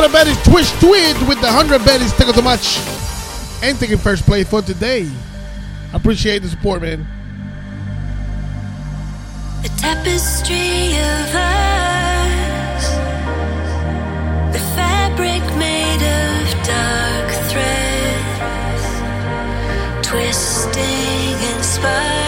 for the baddies, Twitch Tweed with the 100 baddies. Thank you so much. And taking first place for today. I Appreciate the support, man. A tapestry of us, the fabric made of dark threads, twisting and spiraling.